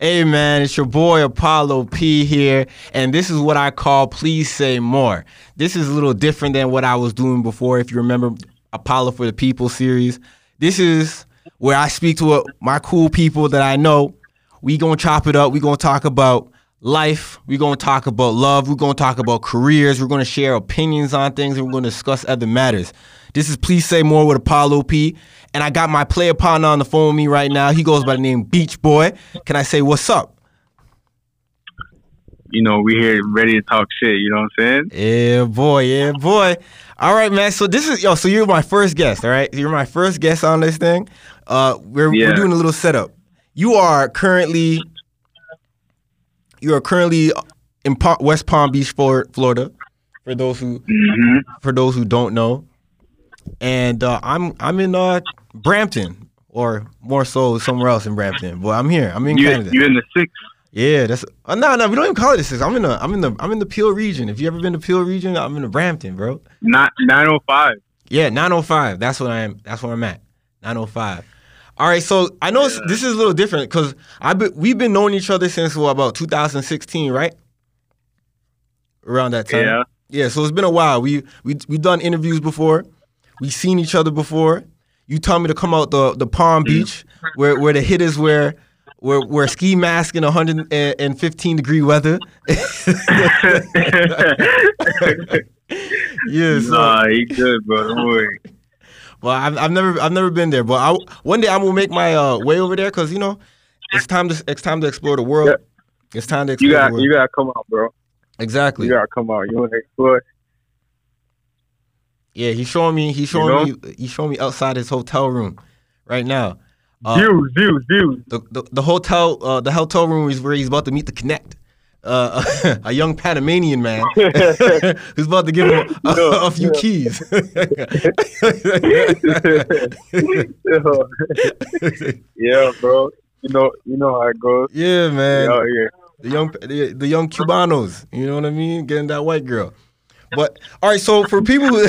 Hey man, it's your boy Apollo P here, and this is what I call Please Say More. This is a little different than what I was doing before, if you remember Apollo for the People series. This is where I speak to my cool people that I know. We gonna chop it up. We gonna talk about life. We're going to talk about love. We're going to talk about careers. We're going to share opinions on things, and we're going to discuss other matters. This is Please Say More with Apollo P. And I got my player partner on the phone with me right now. He goes by the name Beach Boy. Can I say what's up? You know, we here ready to talk shit. You know what I'm saying? Yeah, boy. Yeah, boy. All right, man. So this is yo. So you're my first guest. All right, you're my first guest on this thing. Uh, we're, yeah. we're doing a little setup. You are currently you are currently in West Palm Beach, Florida. For those who mm-hmm. for those who don't know, and uh, I'm I'm in uh, Brampton, or more so somewhere else in Brampton. But I'm here. I'm in you, Canada. You in the six? Yeah, that's uh, no, no. We don't even call it the six. I'm in the I'm in the I'm in the Peel region. If you ever been to Peel region, I'm in the Brampton, bro. Not 905. Yeah, 905. That's what I am. That's where I'm at. 905. All right, so I know yeah. this is a little different because I be, we've been knowing each other since well, about 2016, right? Around that time. Yeah. Yeah. So it's been a while. We we we done interviews before. We've seen each other before. You told me to come out the the Palm mm-hmm. Beach where where the hitters wear wear wear ski mask in 115 degree weather. yeah. So. Nah, he good, bro. Don't worry. Well, I've, I've never I've never been there, but I, one day I will make my uh, way over there because you know it's time to it's time to explore the world. It's time to explore. You got you gotta come out, bro. Exactly. You gotta come out. You want to explore? Yeah, he's showing me. He's showing you know? me. He's showing me outside his hotel room right now. Uh, views, views, views. The, the, the hotel uh, the hotel room is where he's about to meet the connect uh, a young Panamanian man who's about to give him a, a, a few keys. yeah, bro. You know, you know how it goes. Yeah, man. Yeah, The young, the, the young Cubanos. You know what I mean? Getting that white girl. But all right, so for people who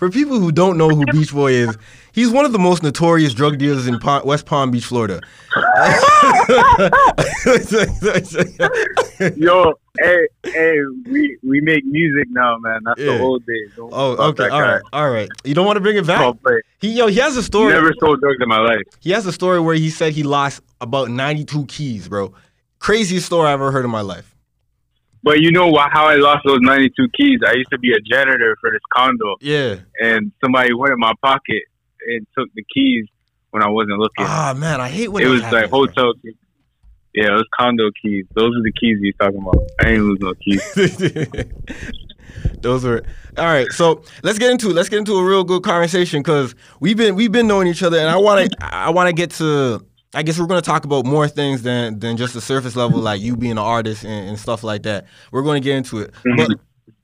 for people who don't know who Beach Boy is, he's one of the most notorious drug dealers in Palm, West Palm Beach, Florida. Yo, hey, hey, we we make music now, man. That's yeah. the old days. Don't oh, okay, all right, all right. You don't want to bring it back? Oh, he yo, he has a story. Never sold drugs in my life. He has a story where he said he lost about ninety two keys, bro. Craziest story I ever heard in my life. But you know how I lost those 92 keys? I used to be a janitor for this condo. Yeah. And somebody went in my pocket and took the keys when I wasn't looking. Ah, man, I hate when it was happens, like hotel keys. Yeah, it was condo keys. Those are the keys he's talking about. I ain't lose no keys. Those were all right. So let's get into let's get into a real good conversation because we've been we've been knowing each other, and I want to I want to get to I guess we're going to talk about more things than than just the surface level, like you being an artist and, and stuff like that. We're going to get into it, mm-hmm. but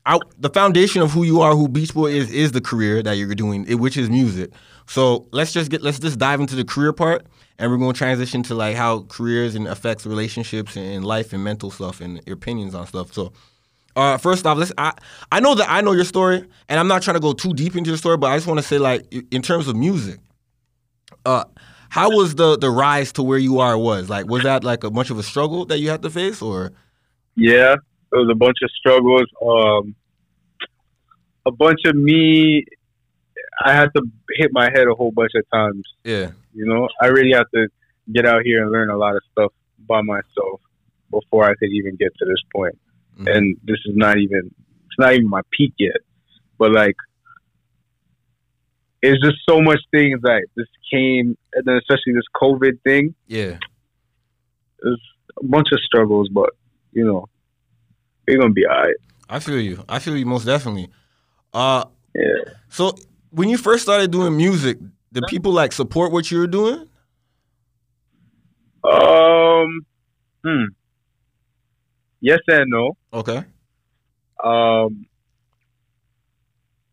I, the foundation of who you are, who Beach Boy is, is the career that you're doing, which is music. So let's just get let's just dive into the career part, and we're going to transition to like how careers and affects relationships and life and mental stuff and your opinions on stuff. So. Uh, first off, let's. I I know that I know your story, and I'm not trying to go too deep into your story, but I just want to say, like, in terms of music, uh, how was the the rise to where you are was like was that like a bunch of a struggle that you had to face or yeah it was a bunch of struggles um a bunch of me i had to hit my head a whole bunch of times yeah you know i really had to get out here and learn a lot of stuff by myself before i could even get to this point. Mm-hmm. and this is not even it's not even my peak yet but like it's just so much things that this came, and then especially this COVID thing. Yeah, there's a bunch of struggles, but you know, we're gonna be alright. I feel you. I feel you most definitely. Uh, yeah. So when you first started doing music, did people like support what you were doing? Um, hmm. Yes and no. Okay. Um,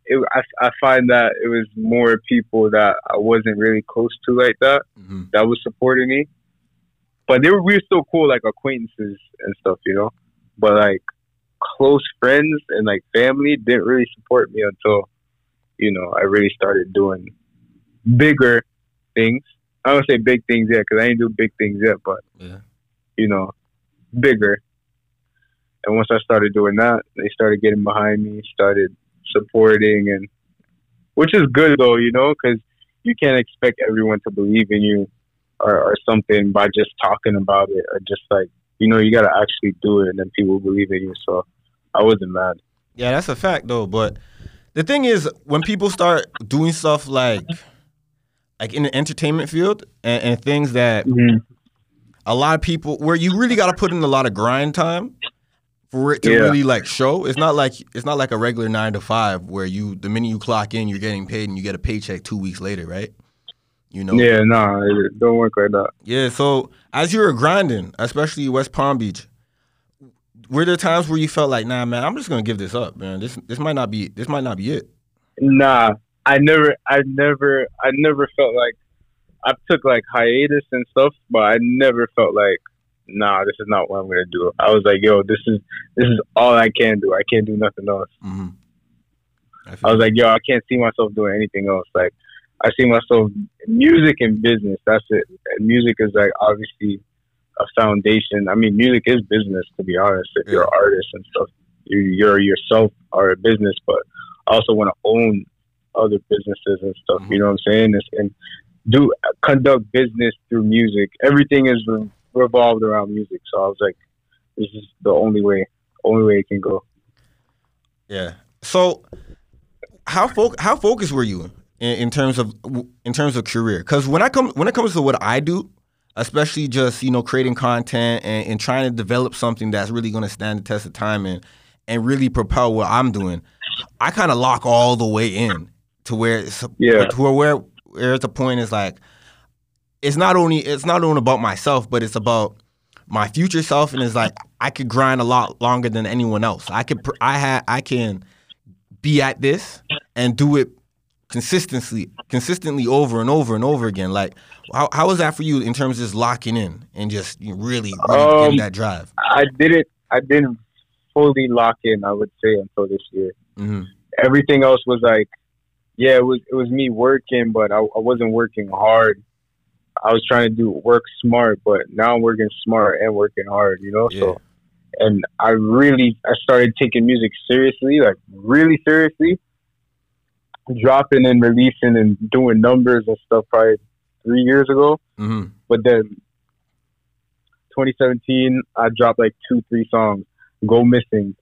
it, I, I find that it was more people that I wasn't really close to like that mm-hmm. that was supporting me. But they were we were still cool, like acquaintances and stuff, you know. But like close friends and like family didn't really support me until, you know, I really started doing bigger things. I don't say big things yet because I ain't do big things yet, but yeah. you know, bigger. And once I started doing that, they started getting behind me, started supporting, and which is good though, you know, because you can't expect everyone to believe in you or, or something by just talking about it or just like you know you got to actually do it and then people believe in you. So I wasn't mad. Yeah, that's a fact though. But the thing is, when people start doing stuff like like in the entertainment field and, and things that mm-hmm. a lot of people where you really got to put in a lot of grind time for it to yeah. really like show. It's not like it's not like a regular nine to five where you the minute you clock in, you're getting paid and you get a paycheck two weeks later, right? You know. Yeah, no, nah, it don't work like that. Yeah, so as you were grinding, especially West Palm Beach, were there times where you felt like, nah, man, I'm just gonna give this up, man. This this might not be this might not be it. Nah, I never, I never, I never felt like I took like hiatus and stuff, but I never felt like, nah, this is not what I'm gonna do. I was like, yo, this is this is all I can do. I can't do nothing else. Mm-hmm. I, I was like, yo, I can't see myself doing anything else. Like, I see myself music and business. That's it. And music is like obviously a foundation. I mean, music is business to be honest. If you're an artist and stuff, you, you're yourself are a business, but I also want to own other businesses and stuff. Mm-hmm. You know what I'm saying? and do conduct business through music. Everything is re- revolved around music. So I was like, this is the only way, only way it can go. Yeah. So how fo- how focused were you in, in terms of in terms of career? Because when I come when it comes to what I do, especially just you know creating content and, and trying to develop something that's really going to stand the test of time and and really propel what I'm doing, I kind of lock all the way in to where it's yeah. to where where it's a point is like it's not only it's not only about myself, but it's about my future self, and it's like I could grind a lot longer than anyone else. I could I had I can be at this and do it consistently consistently over and over and over again. Like how how was that for you in terms of just locking in and just really, really um, getting that drive? I didn't I didn't fully lock in. I would say until this year. Mm-hmm. Everything else was like yeah, it was it was me working, but I, I wasn't working hard. I was trying to do work smart, but now I'm working smart and working hard, you know. Yeah. So, and I really I started taking music seriously, like really seriously, dropping and releasing and doing numbers and stuff probably three years ago. Mm-hmm. But then 2017, I dropped like two, three songs, go missing.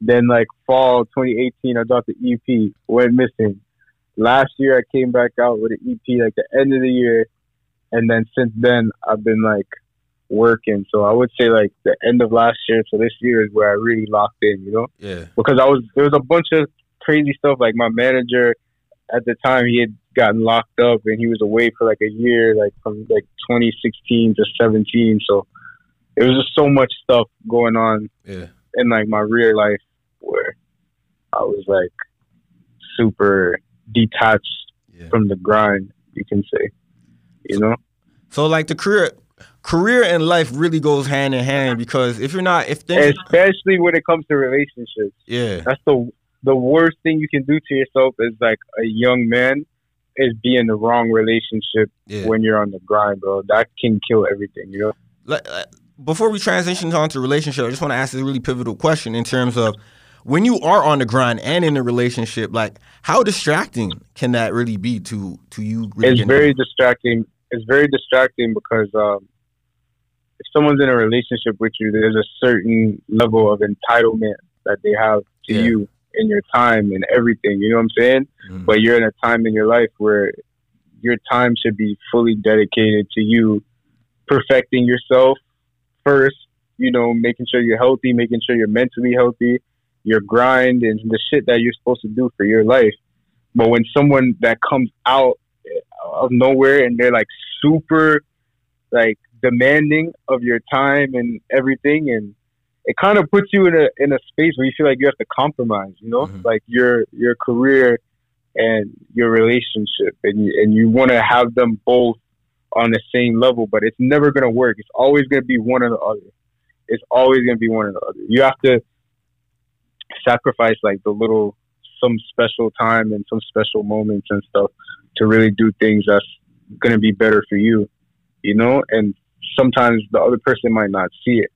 Then like fall 2018, I dropped the EP, went missing last year I came back out with an EP like the end of the year, and then since then I've been like working. So I would say like the end of last year so this year is where I really locked in, you know? Yeah. Because I was there was a bunch of crazy stuff. Like my manager at the time he had gotten locked up and he was away for like a year, like from like 2016 to 17. So it was just so much stuff going on yeah. in like my real life where I was like super detached yeah. from the grind, you can say. You know? So like the career career and life really goes hand in hand because if you're not if things especially when it comes to relationships. Yeah. That's the the worst thing you can do to yourself as like a young man is be in the wrong relationship yeah. when you're on the grind, bro. That can kill everything, you know? Like, before we transition on to relationship, I just want to ask this really pivotal question in terms of when you are on the grind and in a relationship, like how distracting can that really be to to you? Really it's very distracting. It's very distracting because um, if someone's in a relationship with you, there's a certain level of entitlement that they have to yeah. you in your time and everything. You know what I'm saying? Mm. But you're in a time in your life where your time should be fully dedicated to you perfecting yourself first. You know, making sure you're healthy, making sure you're mentally healthy, your grind and the shit that you're supposed to do for your life. But when someone that comes out of nowhere and they're like super like demanding of your time and everything and it kind of puts you in a in a space where you feel like you have to compromise, you know, mm-hmm. like your your career and your relationship, and you, and you want to have them both on the same level, but it's never gonna work. It's always gonna be one or the other. It's always gonna be one or the other. You have to sacrifice like the little some special time and some special moments and stuff to really do things that's gonna be better for you, you know. And sometimes the other person might not see it.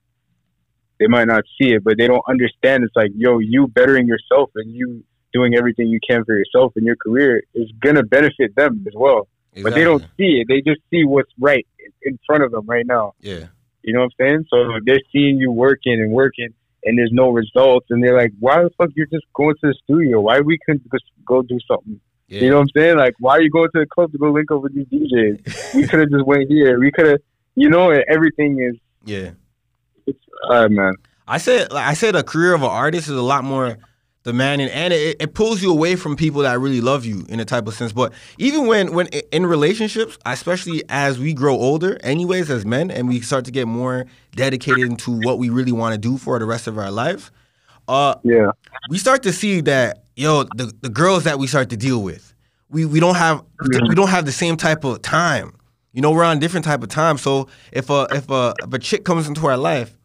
They might not see it, but they don't understand. It's like, yo, you bettering yourself and you doing everything you can for yourself in your career is gonna benefit them as well. Exactly. But they don't see it. They just see what's right in front of them right now. Yeah. You know what I'm saying? So they're seeing you working and working and there's no results and they're like, Why the fuck you're just going to the studio? Why we couldn't just go do something? Yeah. You know what I'm saying? Like, why are you going to the club to go link up with these DJs? we could have just went here. We could have, you know, everything is. Yeah. It's, uh, man. I said, like I said, a career of an artist is a lot more demanding, and it, it pulls you away from people that really love you in a type of sense. But even when, when in relationships, especially as we grow older, anyways, as men, and we start to get more dedicated into what we really want to do for the rest of our lives, uh, yeah, we start to see that yo, the, the girls that we start to deal with, we, we don't have we don't have the same type of time. You know, we're on different type of time. So if a if a if a chick comes into our life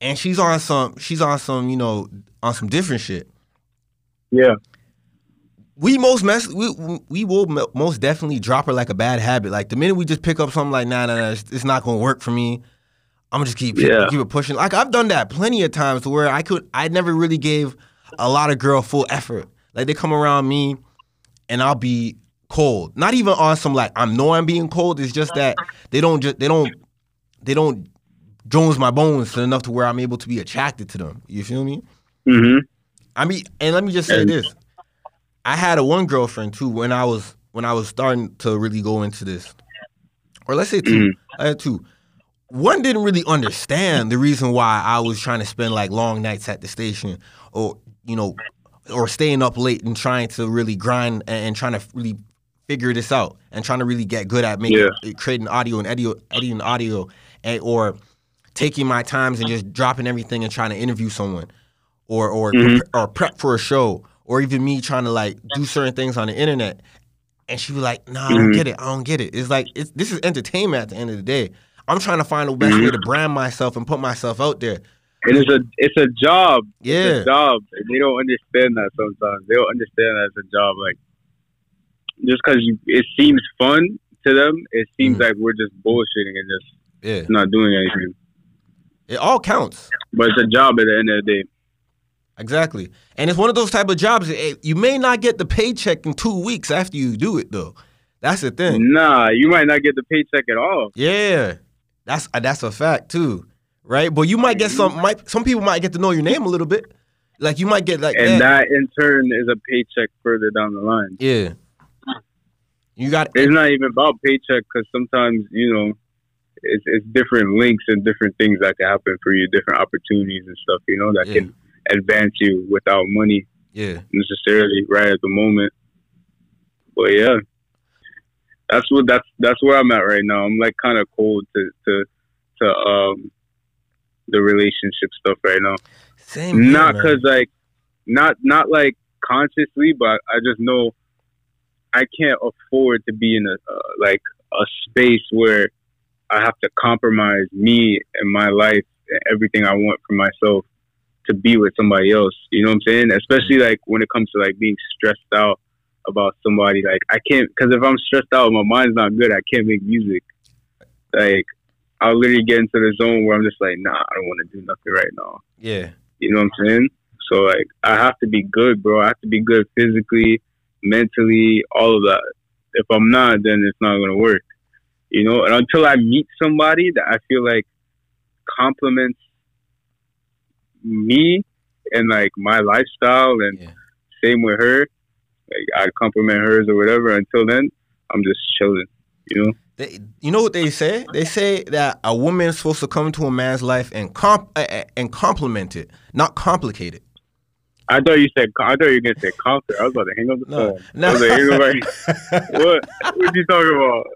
and she's on some she's on some, you know, on some different shit. Yeah. We most mess we we will most definitely drop her like a bad habit. Like the minute we just pick up something like nah nah nah, it's, it's not gonna work for me. I'm gonna just keep yeah. keep it pushing. Like I've done that plenty of times where I could I never really gave a lot of girl full effort. Like they come around me and I'll be cold. Not even on some like I know I'm being cold. It's just that they don't just they don't they don't jones my bones enough to where I'm able to be attracted to them. You feel me? Mm-hmm. I mean, and let me just say this: I had a one girlfriend too when I was when I was starting to really go into this, or let's say 2 mm-hmm. I had two one didn't really understand the reason why I was trying to spend like long nights at the station or you know or staying up late and trying to really grind and, trying to really figure this out and trying to really get good at making yeah. creating audio and editing, editing audio and, or taking my times and just dropping everything and trying to interview someone or or mm-hmm. or prep for a show or even me trying to like do certain things on the internet and she was like nah I don't mm-hmm. get it I don't get it it's like it's this is entertainment at the end of the day I'm trying to find the best mm-hmm. way to brand myself and put myself out there. And it's a it's a job. Yeah, it's a job. And they don't understand that sometimes. They don't understand that it's a job. Like just because it seems fun to them, it seems mm. like we're just bullshitting and just yeah. not doing anything. It all counts. But it's a job at the end of the day. Exactly. And it's one of those type of jobs you may not get the paycheck in two weeks after you do it though. That's the thing. Nah, you might not get the paycheck at all. Yeah. That's uh, that's a fact too, right? But you might get some. Might some people might get to know your name a little bit. Like you might get like, and that, that in turn is a paycheck further down the line. Yeah, you got. It's not even about paycheck because sometimes you know, it's it's different links and different things that can happen for you, different opportunities and stuff. You know that yeah. can advance you without money. Yeah, necessarily right at the moment. But yeah, that's what that's that's where I'm at right now. I'm like kind of cold to to to um the relationship stuff right now. Same. Not because like not not like consciously, but I just know I can't afford to be in a uh, like a space where I have to compromise me and my life and everything I want for myself to be with somebody else. You know what I'm saying? Especially like when it comes to like being stressed out about somebody. Like I can't because if I'm stressed out, my mind's not good. I can't make music. Like I'll literally get into the zone where I'm just like, nah, I don't want to do nothing right now. Yeah, you know what I'm saying. So like I have to be good, bro. I have to be good physically, mentally, all of that. If I'm not, then it's not gonna work. You know, and until I meet somebody that I feel like complements me and like my lifestyle and yeah. same with her like I'd compliment hers or whatever. Until then, I'm just chilling. You know. They, you know what they say? They say that a woman is supposed to come into a man's life and comp and complement it, not complicate it. I thought you said. I thought you were gonna say conquer. I was about to hang up the no, phone. No. Like, hang what? What you talking about?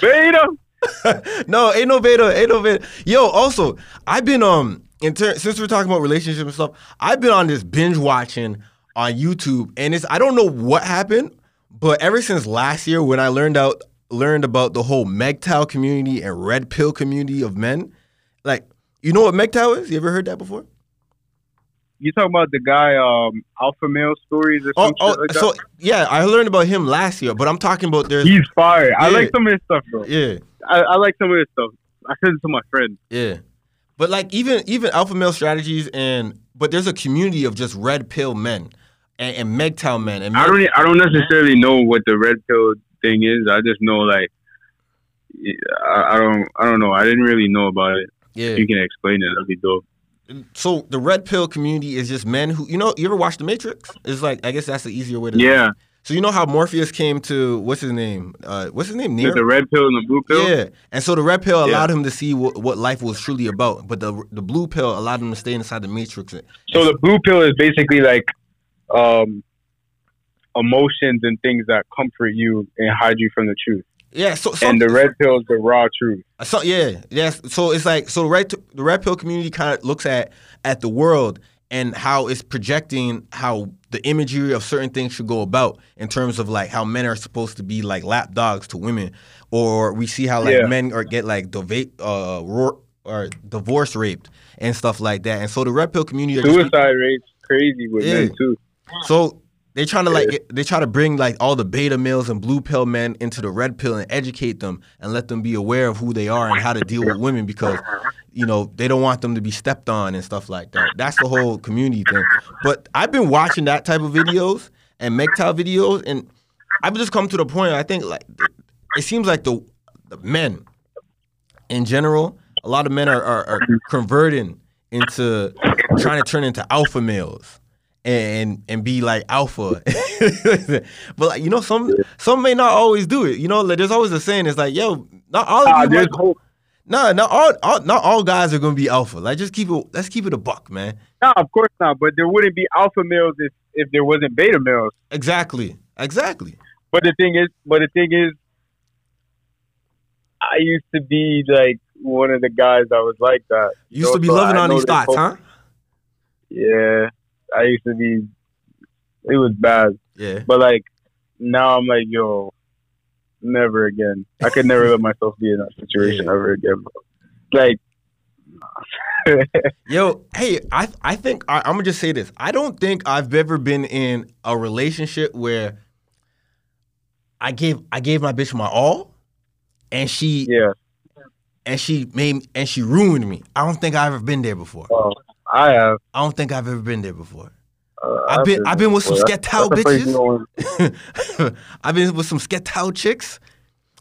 Beta? no, ain't no beta. Ain't no beta. Yo, also, I've been um, in ter- since we're talking about relationships and stuff, I've been on this binge watching on YouTube, and it's I don't know what happened, but ever since last year when I learned out learned about the whole MGTOW community and red pill community of men, like you know what MGTOW is? You ever heard that before? You talking about the guy um, Alpha Male Stories or oh, oh, like so yeah, I learned about him last year, but I'm talking about there's he's fire. Yeah. I like some of his stuff, bro. Yeah, I, I like some of his stuff. I sent it to my friend. Yeah, but like even even alpha male strategies and but there's a community of just red pill men and, and MGTOW men. And I don't I don't necessarily know what the red pill thing is. I just know like I, I don't I don't know. I didn't really know about it. Yeah, if you can explain it. That'd be dope. So the red pill community is just men who you know. You ever watch The Matrix? It's like I guess that's the easier way to. Yeah. So you know how Morpheus came to what's his name? Uh, what's his name? Neo? The red pill and the blue pill. Yeah, and so the red pill allowed yeah. him to see what, what life was truly about, but the the blue pill allowed him to stay inside the matrix. So the blue pill is basically like um, emotions and things that comfort you and hide you from the truth. Yeah, so, so and the red pill is the raw truth. So yeah, yes. So it's like so the red the red pill community kind of looks at at the world and how it's projecting how the imagery of certain things should go about in terms of like how men are supposed to be like lap dogs to women, or we see how like yeah. men are get like deva- uh, or divorce raped and stuff like that. And so the red pill community suicide rates crazy with yeah. men too. So they trying to like they try to bring like all the beta males and blue pill men into the red pill and educate them and let them be aware of who they are and how to deal with women because you know they don't want them to be stepped on and stuff like that. That's the whole community thing. But I've been watching that type of videos and MGTOW videos and I've just come to the point I think like it seems like the, the men in general, a lot of men are, are, are converting into trying to turn into alpha males and and be like alpha. but like you know, some some may not always do it. You know, like, there's always a saying. It's like, yo, not all of you. Like, no, not all, all, not all guys are gonna be alpha. Like, just keep it. Let's keep it a buck, man. No, of course not. But there wouldn't be alpha males if if there wasn't beta males. Exactly. Exactly. But the thing is, but the thing is, I used to be like one of the guys that was like that. You used know? to be so loving on these thoughts, huh? Yeah. I used to be, it was bad. Yeah. But like now, I'm like, yo, never again. I could never let myself be in that situation yeah. ever again. Bro. Like, yo, hey, I I think I, I'm gonna just say this. I don't think I've ever been in a relationship where I gave I gave my bitch my all, and she yeah, and she made and she ruined me. I don't think I've ever been there before. Oh. I have. I don't think I've ever been there before. Uh, I've been I've been with some skettow bitches. I've been with some skettow chicks.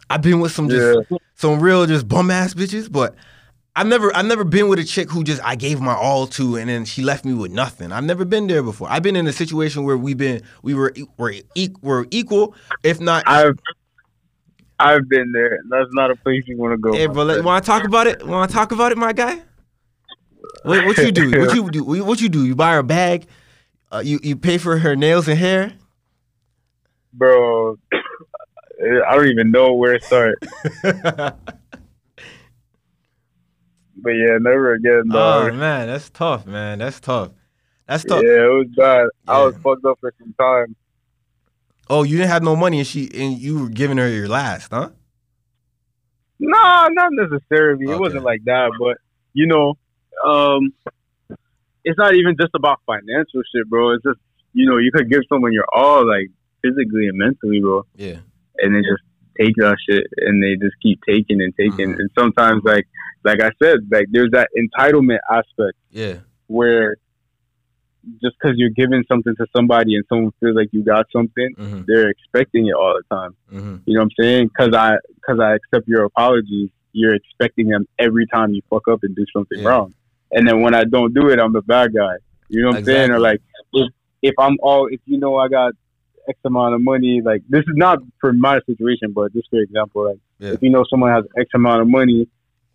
I've been with some just yeah. some real just bum ass bitches, but I've never I've never been with a chick who just I gave my all to and then she left me with nothing. I've never been there before. I've been in a situation where we've been we were we're, we're equal, if not. I've I've been there. That's not a place you want to go. Hey, bro, you want to talk about it? Want to talk about it, my guy? What, what you do? What you do? What you do? You buy her a bag? Uh, you you pay for her nails and hair? Bro, I don't even know where to start. but yeah, never again. Dog. Oh man, that's tough, man. That's tough. That's tough. Yeah, it was bad. Yeah. I was fucked up for some time. Oh, you didn't have no money, and she and you were giving her your last, huh? No, not necessarily. Okay. It wasn't like that, but you know, um, it's not even just about financial shit, bro. It's just you know you could give someone your all, like physically and mentally, bro. Yeah. And they just take that shit, and they just keep taking and taking, mm-hmm. and sometimes like like I said, like there's that entitlement aspect. Yeah. Where just because you're giving something to somebody and someone feels like you got something, mm-hmm. they're expecting it all the time. Mm-hmm. You know what I'm saying? Because I because I accept your apologies, you're expecting them every time you fuck up and do something yeah. wrong and then when I don't do it, I'm the bad guy. You know what exactly. I'm saying? Or like if if I'm all if you know I got X amount of money, like this is not for my situation, but just for example, like yeah. if you know someone has X amount of money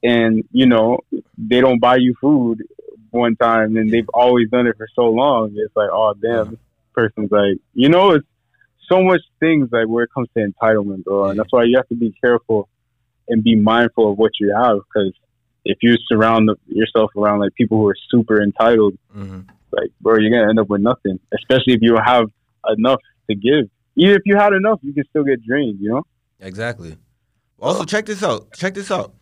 and you know they don't buy you food one time and they've always done it for so long, it's like oh damn, this person's like you know it's so much things like where it comes to entitlement, bro, yeah. and that's why you have to be careful and be mindful of what you have because if you surround yourself around like people who are super entitled, mm-hmm. like bro, you're gonna end up with nothing. Especially if you have enough to give. Even if you had enough, you can still get drained. You know. Exactly. Also, check this out. Check this out.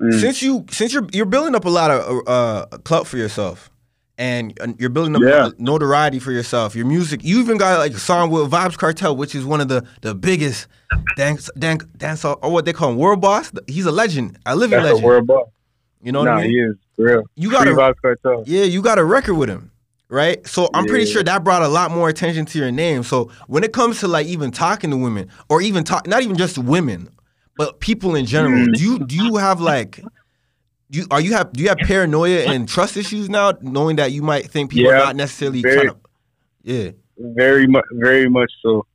Mm. Since you since you're you're building up a lot of uh, clout for yourself, and you're building up yeah. notoriety for yourself. Your music, you even got like a song with Vybz Kartel, which is one of the the biggest dance dance dance or what they call him, world boss. He's a legend, a living That's legend. A world boss. You know what nah, I mean? He is real. You got Free a Kartel. yeah, you got a record with him. Right, so I'm yeah. pretty sure that brought a lot more attention to your name. So when it comes to like even talking to women, or even talk, not even just women, but people in general, mm. do you do you have like you are you have do you have paranoia and trust issues now, knowing that you might think people yeah, are not necessarily very, to, yeah, very much, very much so.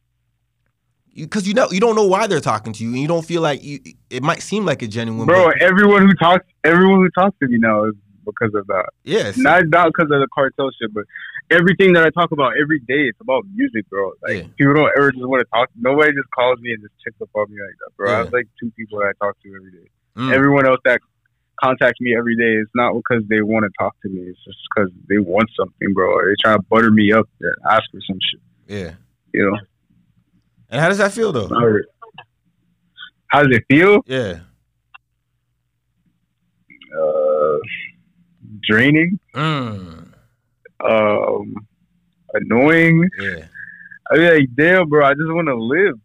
Because you know you don't know why they're talking to you, and you don't feel like you. It might seem like a genuine. Bro, but, everyone who talks, everyone who talks to me now is because of that. Yes, not not because of the cartel shit, but everything that I talk about every day, it's about music, bro. Like yeah. people don't ever just want to talk. Nobody just calls me and just checks up on me like that, bro. Yeah. I have like two people that I talk to every day. Mm. Everyone else that contact me every day, it's not because they want to talk to me. It's just because they want something, bro. Or they try to butter me up and ask for some shit. Yeah. You know. And how does that feel though? How does it feel? Yeah. Uh, draining. Mm. Um, annoying. Yeah. I mean, like, damn, bro. I just want to live.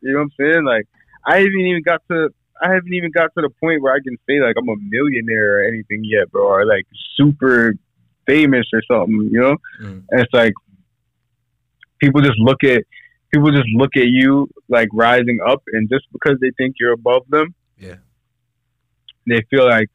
You know what I'm saying? Like, I haven't even got to I haven't even got to the point where I can say like I'm a millionaire or anything yet, bro, or like super famous or something, you know? Mm. And it's like people just look at people just look at you like rising up and just because they think you're above them, yeah. They feel like,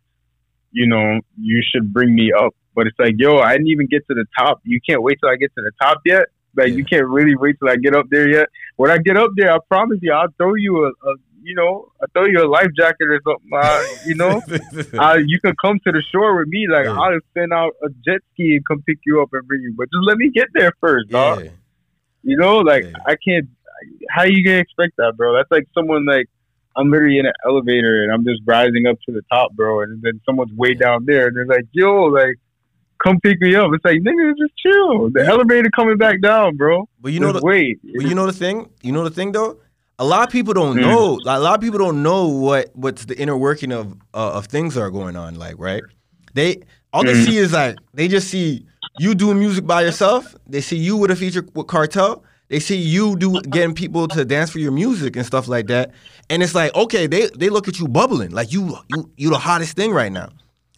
you know, you should bring me up. But it's like, yo, I didn't even get to the top. You can't wait till I get to the top yet. Like yeah. you can't really wait till I get up there yet. When I get up there, I promise you, I'll throw you a, a you know, I throw you a life jacket or something. Uh, you know, uh, you can come to the shore with me. Like yeah. I'll send out a jet ski and come pick you up and bring you. But just let me get there first, dog. Yeah. You know, like yeah. I can't. How you gonna expect that, bro? That's like someone like I'm literally in an elevator and I'm just rising up to the top, bro. And then someone's way down there and they're like, yo, like, come pick me up. It's like, nigga, just chill. The elevator coming back down, bro. But you know, the, wait. But you know the thing. You know the thing though a lot of people don't mm. know. A lot of people don't know what what's the inner working of uh, of things are going on. Like right, they all they mm. see is like they just see you doing music by yourself. They see you with a feature with Kartel. They see you do getting people to dance for your music and stuff like that. And it's like okay, they they look at you bubbling like you you you the hottest thing right now.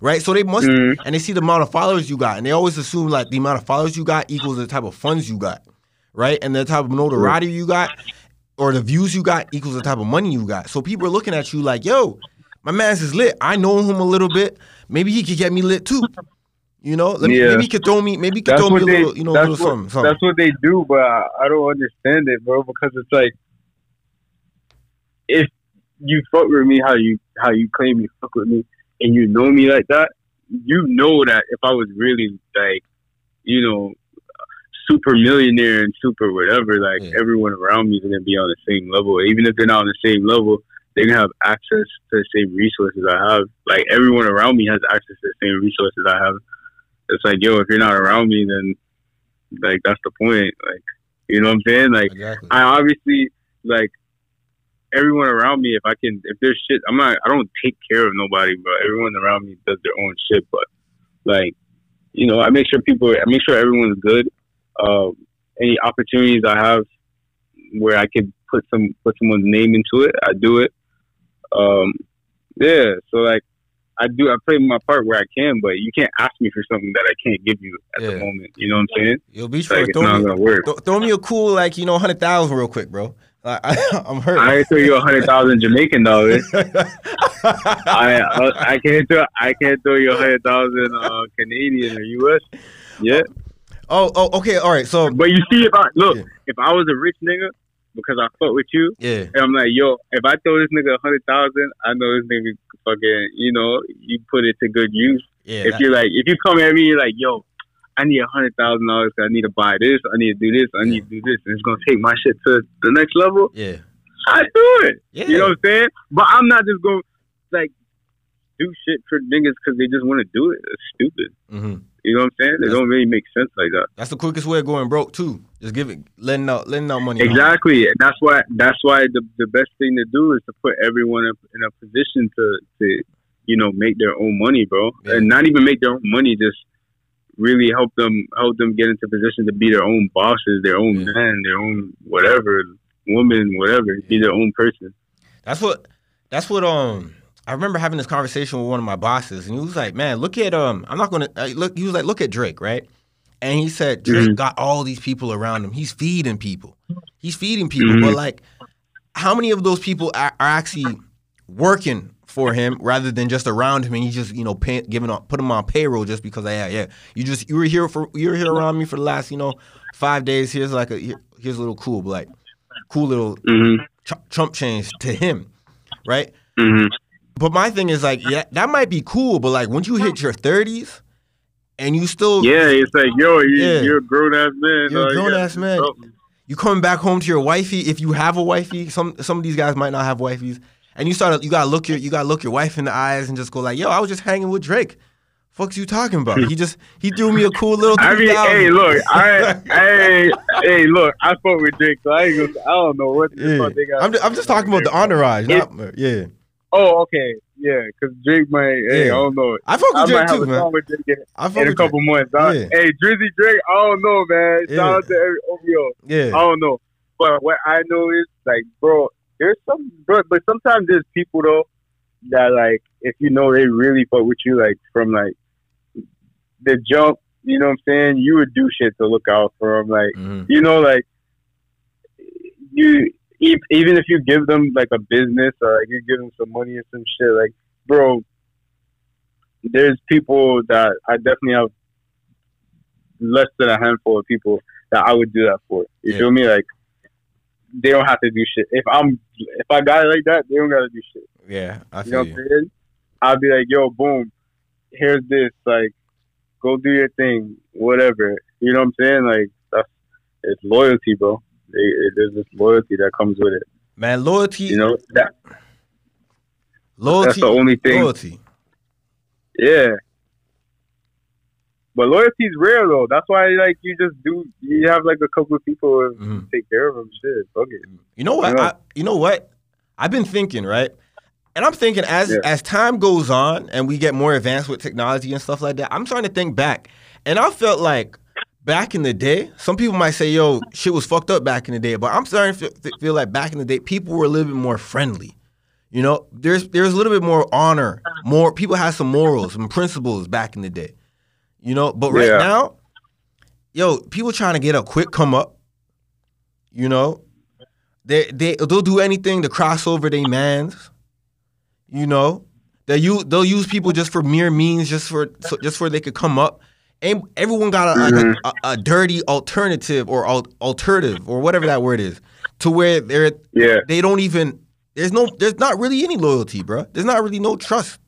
Right, so they must, mm. and they see the amount of followers you got, and they always assume like the amount of followers you got equals the type of funds you got, right, and the type of notoriety you got, or the views you got equals the type of money you got. So people are looking at you like, yo, my man's is lit. I know him a little bit. Maybe he could get me lit too. You know, me, yeah. maybe he could throw me. Maybe he could that's throw me a they, little, you know, little what, something, something. That's what they do, but I, I don't understand it, bro. Because it's like, if you fuck with me, how you how you claim you fuck with me, and you know me like that, you know that if I was really like, you know, super millionaire and super whatever, like yeah. everyone around me is gonna be on the same level. Even if they're not on the same level, they're gonna have access to the same resources I have. Like everyone around me has access to the same resources I have. It's like, yo, if you're not around me, then like that's the point. Like, you know what I'm saying? Like, exactly. I obviously like everyone around me. If I can, if there's shit, I'm not. I don't take care of nobody, but everyone around me does their own shit. But like, you know, I make sure people. I make sure everyone's good uh, any opportunities I have where I could put some put someone's name into it, I do it. Um, yeah, so like I do, I play my part where I can, but you can't ask me for something that I can't give you at yeah. the moment. You know what I'm saying? You'll be sure. Like, throw, me, th- throw me a cool like you know hundred thousand real quick, bro. I, am hurt. I throw you a hundred thousand Jamaican dollars. I, I I can't throw I can't throw you a hundred thousand uh, Canadian or US. Yeah. Oh, oh, okay, all right. So, but you see, if I look, yeah. if I was a rich nigga because I fuck with you, yeah, and I'm like, yo, if I throw this nigga a hundred thousand, I know this nigga fucking, you know, you put it to good use. Yeah, if that, you're like, if you come at me, you're like, yo, I need a hundred thousand dollars. I need to buy this. I need to do this. I need to do this, and it's gonna take my shit to the next level. Yeah, I do it. Yeah. You know what I'm saying? But I'm not just gonna like do shit for niggas because they just want to do it. It's stupid. Mm-hmm. You know what I'm saying? It don't really make sense like that. That's the quickest way of going broke too. Just give it, letting out, letting out money. Exactly, and that's why that's why the the best thing to do is to put everyone in, a position to to you know make their own money, bro, yeah. and not even make their own money, just really help them help them get into position to be their own bosses, their own Yeah. man, their own whatever, woman, whatever, be their own person. That's what. That's what. Um, I remember having this conversation with one of my bosses, and he was like, "Man, look at um, I'm not gonna uh, look." He was like, "Look at Drake, right?" And he said Drake Mhm. got all these people around him. He's feeding people. He's feeding people, Mhm. but like, how many of those people are, are actually working for him rather than just around him? And he just you know pay, giving on, put him on payroll just because yeah, yeah. You just you were here for you were here around me for the last you know five days. Here's like a here, here's a little cool, like cool little hmm ch- chump change to him, right? hmm But my thing is like, yeah, that might be cool, but like once you hit your thirties and you still Yeah, it's like, yo, you, Yeah. you're a grown ass man. You're a grown ass man. something. you coming back home to your wifey, if you have a wifey, some some of these guys might not have wifeys, and you start you gotta look your you gotta look your wife in the eyes and just go like, yo, I was just hanging with Drake. Fuck's you talking about? He just he threw me a cool little. I mean, 3000. hey, look, I, hey, hey, look, I fuck with Drake, so I ain't gonna, I don't know what the Yeah. fuck they got. I'm, just, I'm just talking about the entourage, not yeah. Oh, okay, yeah, because Drake might, hey, I don't know. I fuck I with Drake might have too, a man. song with Drake in, I fuck in a with Drake. couple months. Yeah. Hey, Drizzy Drake, I don't know, man. Shout Yeah. out to every OVO. Yeah, I don't know. But what I know is like, bro, there's some, bro, but sometimes there's people though that like, if you know they really fuck with you, like from like the jump, you know what I'm saying? You would do shit to look out for them, like Mhm. you know, like you even if you give them like a business or like you give them some money or some shit, like bro, there's people that I definitely have less than a handful of people that I would do that for. You Yeah. feel me? Like they don't have to do shit. If I'm if I got it like that, they don't gotta do shit. yeah, I You know feel what you. I'm saying? I'll be like, yo, boom, here's this, like, go do your thing, whatever. You know what I'm saying? Like that's it's loyalty, bro. It, it, there's this loyalty that comes with it. Man, loyalty, You know, that, loyalty, that's the only thing. loyalty. Yeah. But loyalty's rare though. That's why like you just do. You have like a couple of people who Mhm. take care of them. Shit, fuck it. You know what? Yeah. I, you know what? I've been thinking, right? And I'm thinking as Yeah. as time goes on and we get more advanced with technology and stuff like that, I'm starting to think back. And I felt like back in the day, some people might say, yo, shit was fucked up back in the day, but I'm starting to feel like back in the day, people were a little bit more friendly. You know, there's there's a little bit more honor, more people had some morals and principles back in the day. You know, but right Yeah. now, yo, people trying to get a quick come up. You know, they they they'll do anything to cross over their mans. You know, they use they'll use people just for mere means, just for so, just for they could come up. Everyone got a, Mhm. a, a, a dirty alternative or al- alternative or whatever that word is, to where they're Yeah. they don't even there's no there's not really any loyalty, bro. There's not really no trust.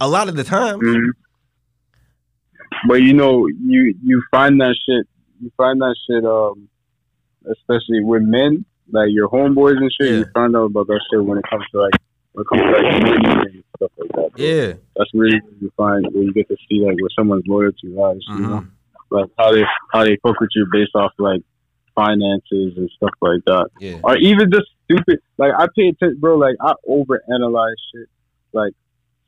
A lot of the time, hmm But you know, you you find that shit. You find that shit. Um, especially with men, like your homeboys and shit. Yeah. You find out about that shit when it comes to like when it comes to like money and stuff like that. bro. yeah. That's really what you find where you get to see like where someone's loyalty lies. You know, Mhm. like how they how they fuck with you based off like finances and stuff like that. Yeah. or even just stupid. Like I pay attention, bro. Like I overanalyze shit. Like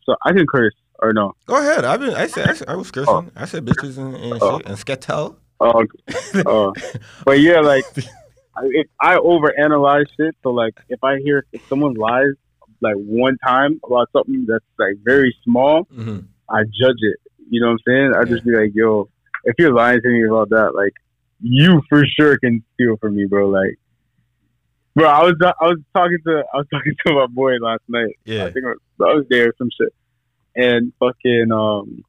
so, I can curse or no? Go ahead. I've been. I said. I, said, I was cursing. Oh. I said bitches and, and Oh. shit and sketel. Oh, okay. oh. but yeah, like I- if I overanalyze shit, so like if I hear if someone lies like one time about something that's like very small, hmm I judge it. You know what I'm saying? I just be like, yo, if you're lying to me about that, like you for sure can steal from me, bro. Like, bro, I was I was talking to I was talking to my boy last night. Yeah. I think it was the other day or some shit, and fucking um.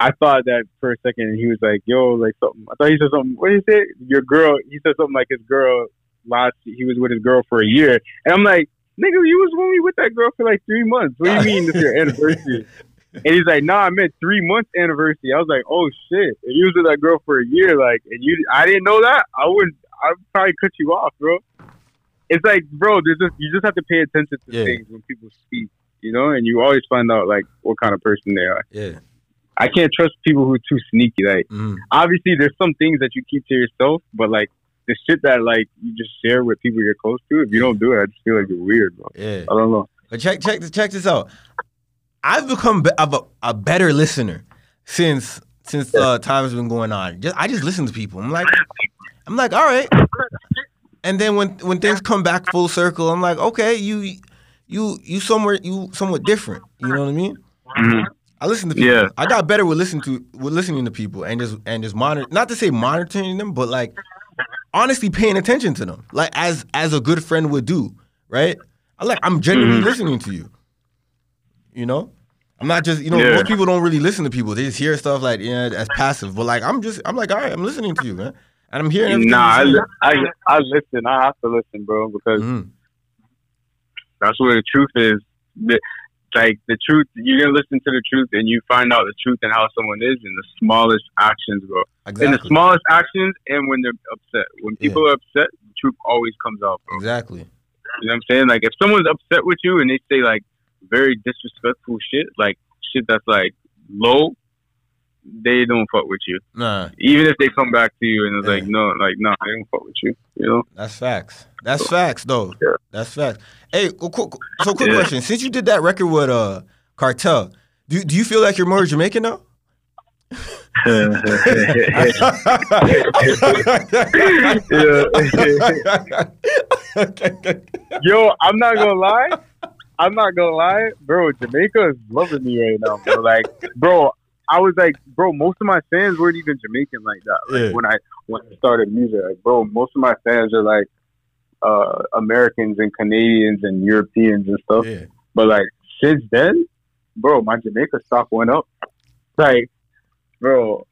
I thought that for a second, and he was like, "Yo, like something." I thought he said something. What did he say? Your girl. He said something like his girl last. He was with his girl for a year, and I'm like, "Nigga, you was only with that girl for like three months. What do you mean this your anniversary?" And he's like, "Nah, I meant three months anniversary." I was like, "Oh shit!" And you was with that girl for a year, like, and you, I didn't know that. I wouldn't. I'd probably cut you off, bro. It's like, bro, there's just you just have to pay attention to Yeah. things when people speak, you know, and you always find out like what kind of person they are. Yeah. I can't trust people who are too sneaky. Like, hmm obviously, there's some things that you keep to yourself, but like the shit that like you just share with people you're close to. If you don't do it, I just feel like you're weird, bro. Yeah. I don't know. But check check this check this out. I've become be- of a, a better listener since since uh, time has been going on. Just I just listen to people. I'm like, I'm like, all right. And then when when things come back full circle, I'm like, okay, you you you somewhere you somewhat different. You know what I mean? Mhm. I listen to people. Yeah. I got better with listening to with listening to people and just and just monitor. Not to say monitoring them, but like honestly paying attention to them, like as as a good friend would do, right? I like I'm genuinely Mhm. listening to you. You know, I'm not just you know Yeah. most people don't really listen to people. They just hear stuff like yeah as passive, but like I'm just I'm like all right, I'm listening to you, man, and I'm hearing everything. Nah, I, li- I I listen. I have to listen, bro, because. Mhm. that's where the truth is. Like the truth, you're gonna listen to the truth, and you find out the truth and how someone is in the smallest actions, bro. exactly. In the smallest actions, and when they're upset. When people are upset, the truth always comes out, bro. Exactly. You know what I'm saying? Like if someone's upset with you and they say like very disrespectful shit, like shit that's like low, they don't fuck with you. Nah, Even if they come back to you and it's like, no, like no, I don't fuck with you. You know? that's facts. That's facts, though. Yeah. That's facts. Hey, so quick Yeah. question: Since you did that record with uh Kartel, do do you feel like you're more Jamaican now? Yo, I'm not gonna lie. I'm not gonna lie, bro. Jamaica is loving me right now, bro. Like, bro, I was like, bro, most of my fans weren't even Jamaican like that. Like Yeah. when I when I started music, like, bro, most of my fans are like uh Americans and Canadians and Europeans and stuff. yeah. But like since then, bro, my Jamaica stock went up. Like, bro,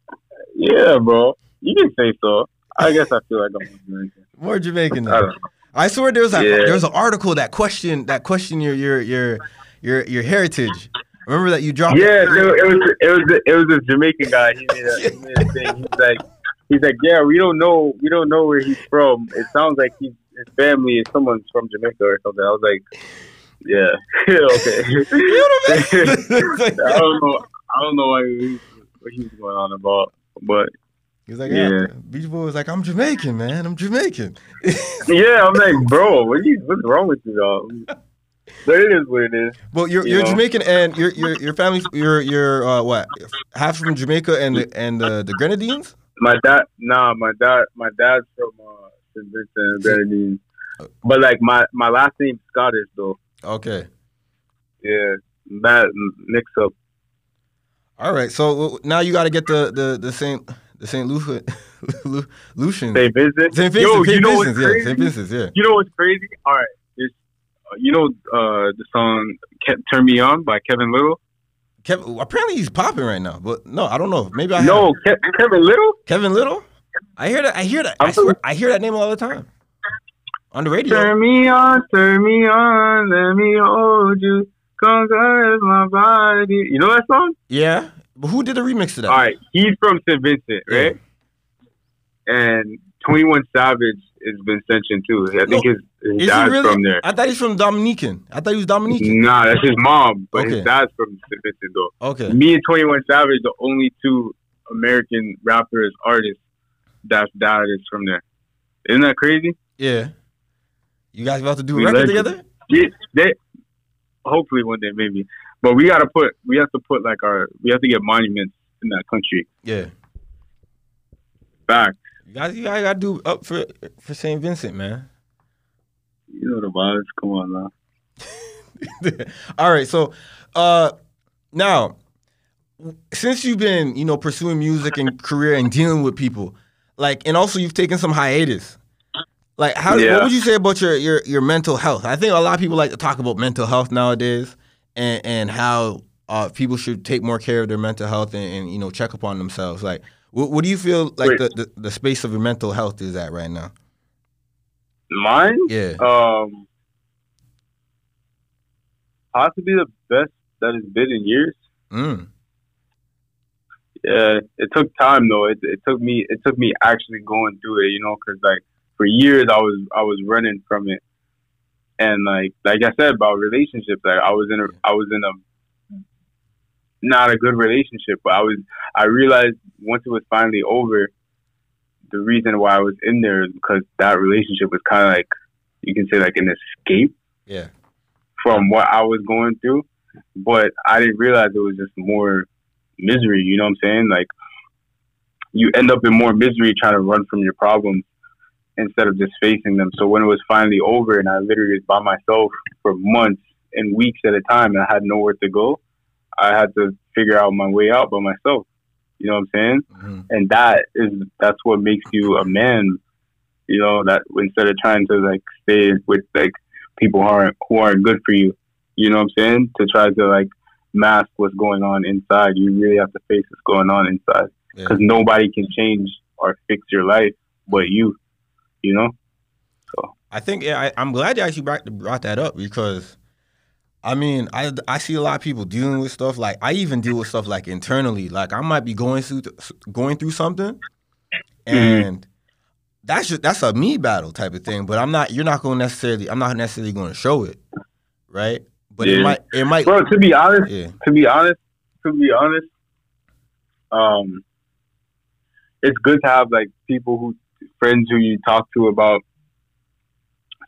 yeah, bro. You can say so. I guess I feel like I'm Jamaican. More Jamaican I don't know. I swear there was a, Yeah. there was an article that question that question your your your your your heritage. Remember that you dropped? Yeah, it, it was it was it was a Jamaican guy. He made a, he made a thing. He's like he's like, yeah, we don't know we don't know where he's from. It sounds like he's his family is someone's from Jamaica or something. I was like, yeah, okay. You know what I mean? I don't know. I don't know what he, what he was going on about, but He's like, yeah. Yeah. Beach Boii was like, I'm Jamaican, man. I'm Jamaican. yeah, I'm like, bro, what you, what's wrong with you, dog? But it is what it is. Well, you're You you're know? Jamaican and your your your family you're you're uh, what half from Jamaica and the, and the the Grenadines. My dad, nah, my dad, my dad's from uh, St. Vincent and Grenadines, but like my my last name's Scottish though. Okay, Yeah, that mix up. all right. So uh, now you got to get the the the Saint the Saint Lu- Lu- Lucian St. Vincent. Saint Yo, Vincent. you Saint know what's Vincent's, yeah. Saint Vincent's, yeah. You know what's crazy? All right, uh, you know uh, the song "Turn Me On" by Kevin Lyttle. Kevin, apparently he's popping right now, but no, I don't know. Maybe I No. Ke- Kevin Lyttle. Kevin Lyttle. I hear that. I hear that. I swear, I hear that name all the time on the radio. Turn me on, turn me on, let me hold you, caress my body. You know that song? Yeah, but who did the remix to that? All right, he's from St. Vincent, right? And Twenty One Savage is Vincentian too. I think No, his, his Is he dad's really? from there. I thought he's from Dominican. I thought he was Dominican. Nah, that's his mom, but Okay. his dad's from St. Vincent though. Okay. Me and Twenty One Savage, the only two American rappers artists that's dad is from there. Isn't that crazy? Yeah. You guys about to do a We record together? Yeah, they, hopefully one day maybe. But we gotta put we have to put like our we have to get monuments in that country Yeah. back. You guys, you guys got to do up for for St. Vincent, man. You know the vibes. Come on now. All right. So, uh, now, since you've been, you know, pursuing music and career and dealing with people, like, and also you've taken some hiatus. Like, how? Yeah. What would you say about your your your mental health? I think a lot of people like to talk about mental health nowadays, and and how uh, people should take more care of their mental health and, and you know check up on themselves. Like, what, what do you feel like the, the the space of your mental health is at right now? Mine, Yeah. um, possibly the best that it's been in years. Mm. Yeah, it took time though. It, it took me it took me actually going through it, you know, because like for years I was I was running from it, and like like I said about relationships, like I was in a I was in a not a good relationship, but I was I realized once it was finally over, the reason why I was in there is because that relationship was kind of like you can say like an escape Yeah. from what I was going through, but I didn't realize it was just more misery. You know what I'm saying? Like you end up in more misery trying to run from your problems instead of just facing them. So when it was finally over and I literally was by myself for months and weeks at a time and I had nowhere to go, I had to figure out my way out by myself. You know what I'm saying? Mm-hmm. And that is that's what makes you a man. You know that instead of trying to like stay with like people who aren't who aren't good for you. You know what I'm saying? To try to like mask what's going on inside, you really have to face what's going on inside because yeah. nobody can change or fix your life but you. You know. So I think yeah, I, I'm glad you actually brought, brought that up because I mean, I I see a lot of people dealing with stuff like I even deal with stuff like internally. Like I might be going through going through something, mm-hmm. and mm-hmm. that's just that's a me battle type of thing. But I'm not. You're not going necessarily. I'm not necessarily going to show it, right? But yeah. it might. It might. Bro, to be honest, yeah. to be honest, to be honest, um, it's good to have like people who friends who you talk to about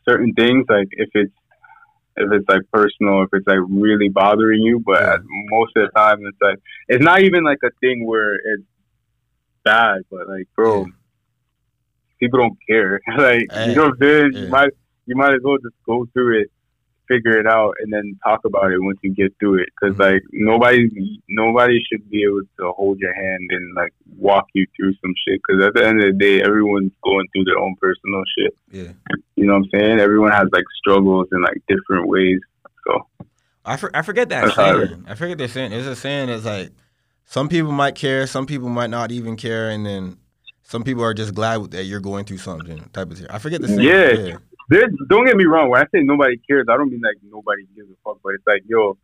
certain things. Like if it's if it's like personal, if it's like really bothering you. But yeah. most of the time, it's like it's not even like a thing where it's bad, but like, bro, yeah. people don't care. like, you eh. know what I'm saying? You might you might as well just go through it figure it out and then talk about it once you get through it. Because mm-hmm. like nobody, nobody should be able to hold your hand and like walk you through some shit. Because at the end of the day, everyone's going through their own personal shit. Yeah, you know what I'm saying? Everyone has like struggles in like different ways. So I for, I forget that saying. I forget that saying. There's a saying that's like some people might care, some people might not even care, and then some people are just glad that you're going through something type of thing. I forget the saying. Yeah. yeah don't get me wrong. When I say nobody cares, I don't mean like nobody gives a fuck. But it's like, yo,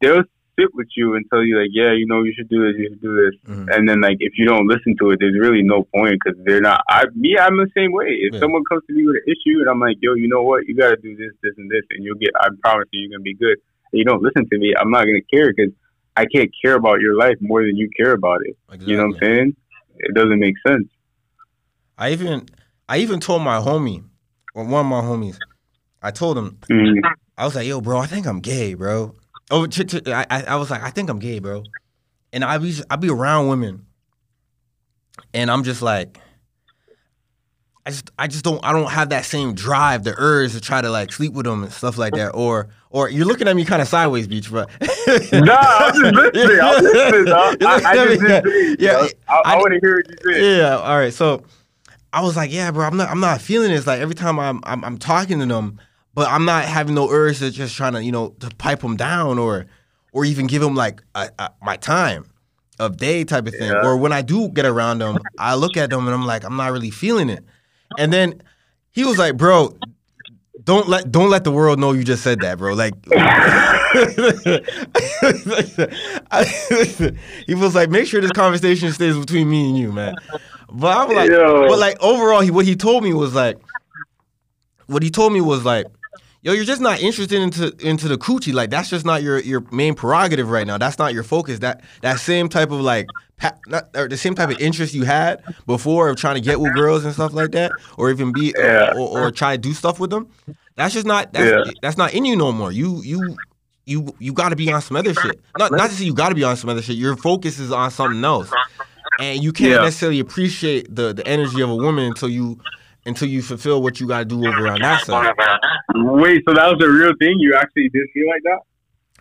they'll sit with you and tell you like, yeah, you know, you should do this, you should do this, mm-hmm. and then like if you don't listen to it, there's really no point because they're not. I me, I'm the same way. If yeah. someone comes to me with an issue and I'm like, yo, you know what, you got to do this, this, and this, and you'll get. I promise you, you're gonna be good. And you don't listen to me, I'm not gonna care because I can't care about your life more than you care about it. Exactly. You know what I'm saying? It doesn't make sense. I even I even told my homie one of my homies, I told him, mm-hmm. I was like, yo, bro, I think I'm gay, bro. Oh, ch- ch- I, I was like, I think I'm gay, bro. And I be I be around women, and I'm just like, I just I just don't I don't have that same drive, the urge to try to like sleep with them and stuff like that. Or or you're looking at me kind of sideways, beach, bro. nah, I'm just listening. I'm listening. I, I, I just yeah, yeah, I, I, I want to hear what you say. Yeah, all right. So I was like, yeah, bro, I'm not I'm not feeling this. Like every time I'm I'm, I'm talking to them, but I'm not having no urge to just trying to you know to pipe them down or or even give them like a, a, my time of day type of thing. Yeah. Or when I do get around them, I look at them and I'm like, I'm not really feeling it. And then he was like, bro, don't let don't let the world know you just said that, bro. Like he was like, make sure this conversation stays between me and you, man. But I'm like, Yo. but like overall, he what he told me was like, what he told me was like, yo, you're just not interested into into the coochie. Like that's just not your your main prerogative right now. That's not your focus. That that same type of like pa- not, or the same type of interest you had before of trying to get with girls and stuff like that, or even be yeah. or, or, try to do stuff with them. That's just not that's yeah. that's not in you no more. You you you you got to be on some other shit. Not not to say you got to be on some other shit. Your focus is on something else and you can't yeah. necessarily appreciate the the energy of a woman until you until you fulfill what you got to do over on that side. Wait, so that was a real thing? You actually did feel like that?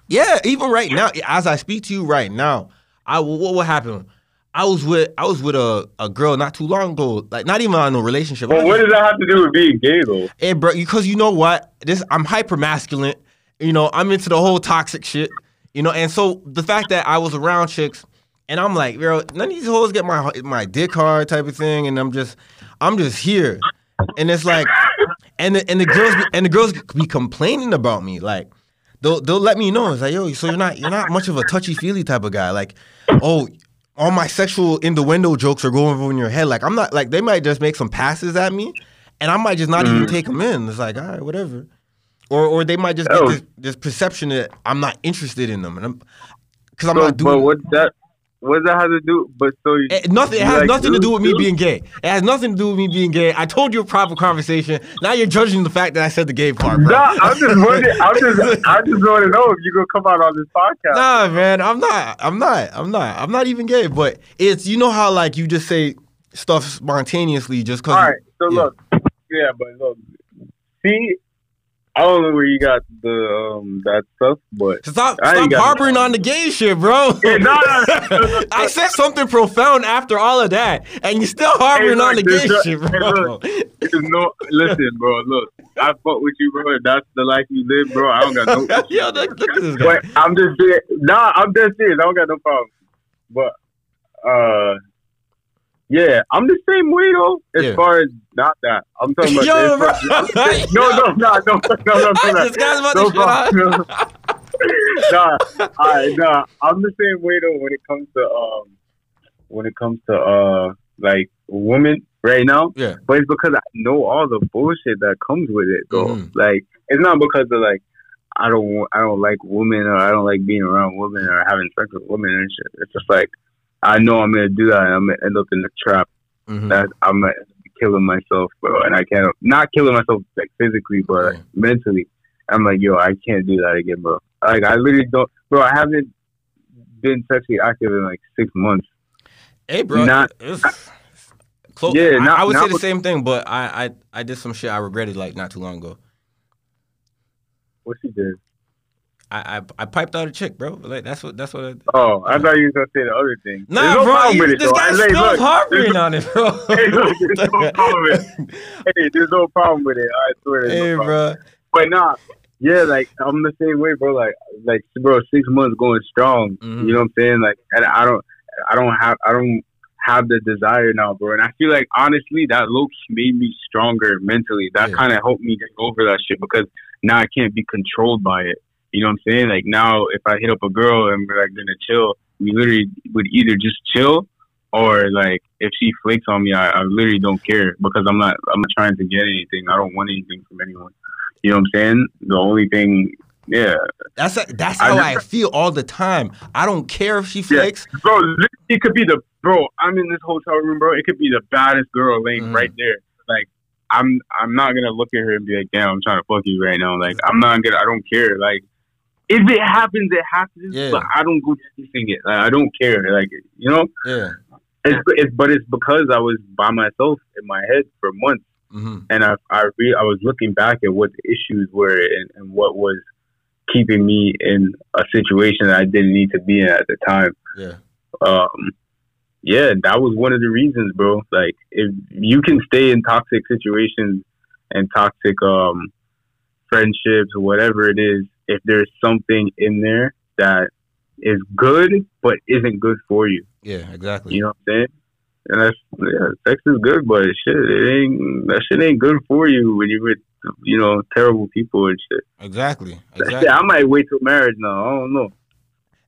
Yeah, even right now, as I speak to you right now, I what what happened? I was with I was with a, a girl not too long ago, like not even on a relationship. Well, what does that have to do with being gay though? Hey, bro, because you know what? This I'm hyper masculine. You know, I'm into the whole toxic shit. You know, and so the fact that I was around chicks and I'm like, bro, none of these hoes get my my dick hard type of thing, and I'm just, I'm just here, and it's like, and the, and the girls be, and the girls be complaining about me, like, they'll they'll let me know, it's like, yo, so you're not you're not much of a touchy feely type of guy, like, oh, all my sexual innuendo jokes are going over in your head, like I'm not like they might just make some passes at me, and I might just not mm-hmm. even take them in. It's like, all right, whatever. Or, or they might just oh. get this, this, perception that I'm not interested in them, and I'm because I'm so, not doing. But what that what does that have to do? But so you, It, nothing. It has like nothing to do with me being gay. It has nothing to do with me being gay. I told you a proper conversation. Now you're judging the fact that I said the gay part, bro. Nah, I'm just wondering. I'm just, I just want to know if you're gonna come out on this podcast. Nah, man, I'm not. I'm not. I'm not. I'm not even gay. But it's you know how like you just say stuff spontaneously just cause. All right. So yeah. look, yeah, but look, see, I don't know where you got the um that stuff, but Stop, stop harping on the gay shit, bro. Yeah, no, I said something profound after all of that, and you still harping look, on the gay no- shit, hey, bro. look. No listen, bro. Look, I fuck with you, bro. That's the life you live, bro. I don't got no. Yo, look, look at this guy. But I'm just saying, nah, I'm just serious. I don't got no problem. But uh, yeah, I'm the same way though. As Yeah. far as not that, I'm talking about. Yo, as bro. far- I'm no, no, no, no, no, no, no, no. This guy's about No to shit on. nah, I, nah, I'm the same way though when it comes to um, when it comes to uh, like women right now. Yeah. But it's because I know all the bullshit that comes with it, though. Mhm. Like, it's not because of like I don't I don't like women or I don't like being around women or having sex with women and shit. It's just like I know I'm gonna do that and I'm gonna end up in the trap Mhm. that I'm gonna end up killing myself, bro. And I can't not killing myself like physically, but mentally. I'm like, yo, I can't do that again, bro. Like, I literally don't, bro. I haven't been sexually active in like six months. Hey, bro. Not- it's- close. Yeah, I, not- I would not say the with- same thing, but I, I I did some shit I regretted like not too long ago. What she did? I, I I piped out a chick, bro. Like that's what that's what. I, Oh, I thought you were gonna say the other thing. Nah, no bro. problem you- with it, this though. guy I still look, there's- on it, bro. Hey, look, there's no problem with it. Hey, there's no problem with it. I swear. Hey, no bro. But nah, yeah, like I'm the same way, bro. Like, like, bro, six months going strong. Mhm. You know what I'm saying? Like, I don't, I don't have, I don't have the desire now, bro. And I feel like honestly, that low key made me stronger mentally. That Yeah. kind of helped me get over that shit because now I can't be controlled by it. You know what I'm saying? Like now, if I hit up a girl and we're like gonna chill, we literally would either just chill or like if she flakes on me, I, I literally don't care because I'm not, I'm not trying to get anything. I don't want anything from anyone. You know what I'm saying? The only thing, yeah, That's that's I how just- I feel all the time. I don't care if she flakes. bro. It could be the bro. I'm in this hotel room, bro. It could be the baddest girl laying Mhm. right there. Like I'm, I'm not gonna look at her and be like, "Damn, I'm trying to fuck you right now." Like I'm not gonna. I don't care. Like if it happens, it happens. Yeah. But I don't go chasing it. Like, I don't care. Like you know, Yeah. it's, it's but it's because I was by myself in my head for months, hmm and I I re- I was looking back at what the issues were and, and what was keeping me in a situation that I didn't need to be in at the time Yeah. um, yeah, that was one of the reasons, bro. Like, if you can stay in toxic situations and toxic um, friendships or whatever it is, if there's something in there that is good but isn't good for you, Yeah. Exactly. you know what I'm saying? And that's yeah, sex is good, but shit, it ain't that shit ain't good for you when you're with you know terrible people and shit. Exactly. Exactly. shit, I might wait till marriage now. I don't know.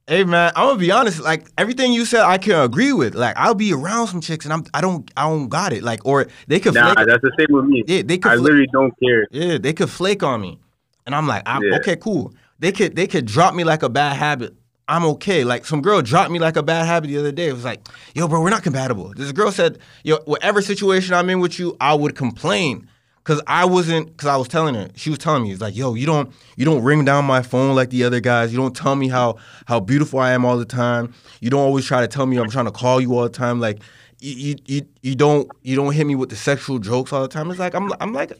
Hey man, I'm gonna be honest. Like everything you said, I can agree with. Like I'll be around some chicks, and I'm I don't I don't got it. Like or they could Nah, flake. that's the same with me. Yeah, they could. I fla- literally don't care. yeah, they could flake on me, and I'm like, I'm, Yeah. okay, cool. They could they could drop me like a bad habit. I'm okay. Like some girl dropped me like a bad habit the other day. It was like, yo, bro, we're not compatible. This girl said, yo, whatever situation I'm in with you, I would complain. Cause I wasn't, cause I was telling her, she was telling me, it's like, yo, you don't, you don't ring down my phone like the other guys. You don't tell me how how beautiful I am all the time. You don't always try to tell me I'm trying to call you all the time. Like, you you you, you don't you don't hit me with the sexual jokes all the time. It's like I'm I'm like,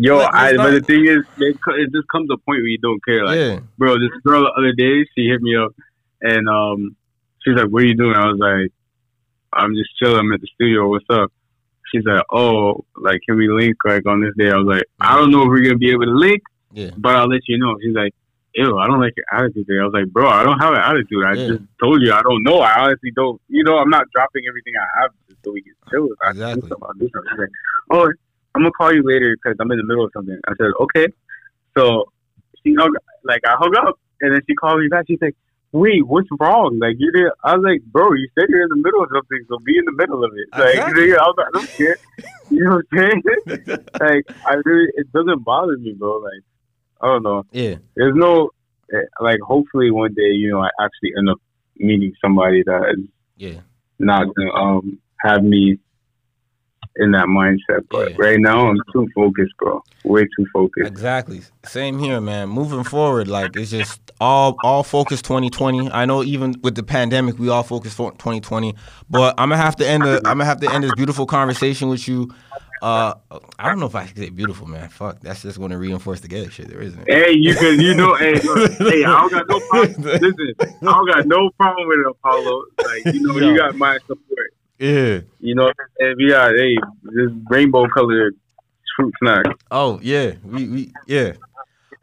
Yo, Like, I, it's but the thing is, it, it just comes to a point where you don't care. Like, yeah, bro, this girl the other day, she hit me up, and um, she's like, "What are you doing?" I was like, "I'm just chilling. I'm at the studio. What's up?" She's like, "Oh, like, can we link like on this day?" I was like, "I don't know if we're gonna be able to link, yeah, but I'll let you know." She's like, "Ew, I don't like your attitude." Today. I was like, "Bro, I don't have an attitude. I Yeah. just told you I don't know. I honestly don't. You know, I'm not dropping everything I have just so we can chill. I Exactly. do something, I'll do something." Like, "Oh, I'm gonna call you later because I'm in the middle of something." I said, "Okay." So she hung, like I hung up, and then she called me back. She's like, "Wait, what's wrong? Like you did?" I was like, "Bro, you said you're in the middle of something, so be in the middle of it." Like Exactly. nigga, I was like, "I don't care." You know what I'm saying? like I really, it doesn't bother me, bro. Like I don't know. yeah, There's no, eh, like, hopefully one day, you know, I actually end up meeting somebody that is Yeah. not gonna um have me in that mindset. But Yeah. right now, I'm too focused, bro. Way too focused. Exactly. Same here, man. Moving forward, like it's just all all focus 2020. I know even with the pandemic, we all focus for 2020. But I'm gonna have to end the I'm gonna have to end this beautiful conversation with you. Uh, I don't know if I can say beautiful, man. Fuck, that's just going to reinforce the gay shit. There isn't. Hey, you can, you know, hey, look, hey, I don't got no problem. Listen, I don't got no problem with it, Apollo. Like, you know, you got my support. Yeah. You know, hey, this rainbow colored fruit snack. Oh yeah. We we yeah.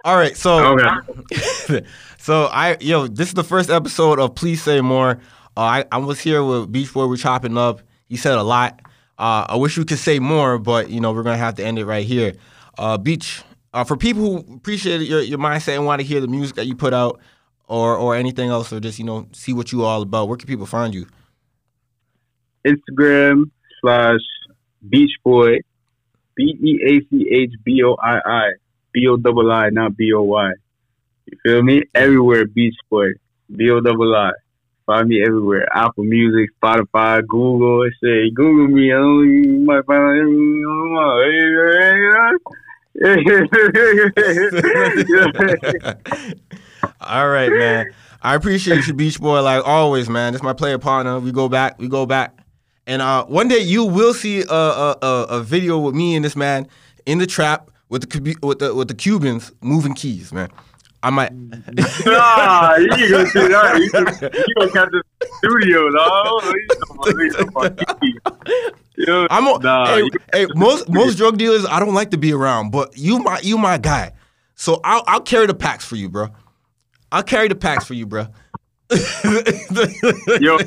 All right. So. Okay. so I yo, this is the first episode of Please Say More. Uh, I I was here with Beach Boii. We're chopping up. He said a lot. Uh, I wish we could say more, but you know we're gonna have to end it right here. Uh, Beach. Uh, for people who appreciate your your mindset and want to hear the music that you put out, or or anything else, or just you know see what you all about. Where can people find you? Instagram slash Beach Boii, B E A C H B O I I, B O double I, not B O Y. You feel me? Everywhere, Beach Boii, B O double I. Find me everywhere. Apple Music, Spotify, Google. Say Google me. I don't, you might find. All right, man. I appreciate you, Beach Boii, like always, man. Is my player partner. We go back, we go back, and uh, one day you will see a, a, a, a video with me and this man in the trap with the with the with the Cubans moving keys, man. I might. nah, you ain't gonna see that. You gonna, you gonna catch the studio, dog. You talking about- you talking about keys. Yo, I'm a, nah, hey, hey, most most drug dealers I don't like to be around, but you my you my guy, so I'll I'll carry the packs for you, bro. I'll carry the packs for you, bro. Yo.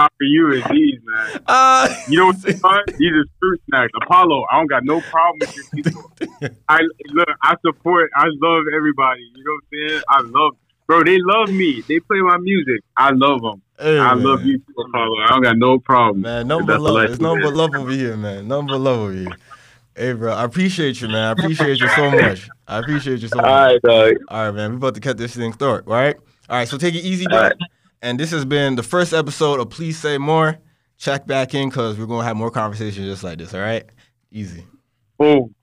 Not for you is these, man. uh, You know what's fun? These are fruit snacks. Apollo, I don't got no problem with your people. I look, I support, I love everybody. You know what I'm saying? I love, bro. They love me. They play my music. I love them. hey, I man. love you too, Apollo. I don't got no problem. Man, number That's but the love. It's nothing love over here, man. Number love over here. Hey, bro, I appreciate you, man. I appreciate you so much. I appreciate you so much. All right, dog. All right, man. We about to cut this thing short. All right. All right. So take it easy, bro. And this has been the first episode of Please Say More. Check back in because we're gonna have more conversations just like this. All right. Easy. Boom.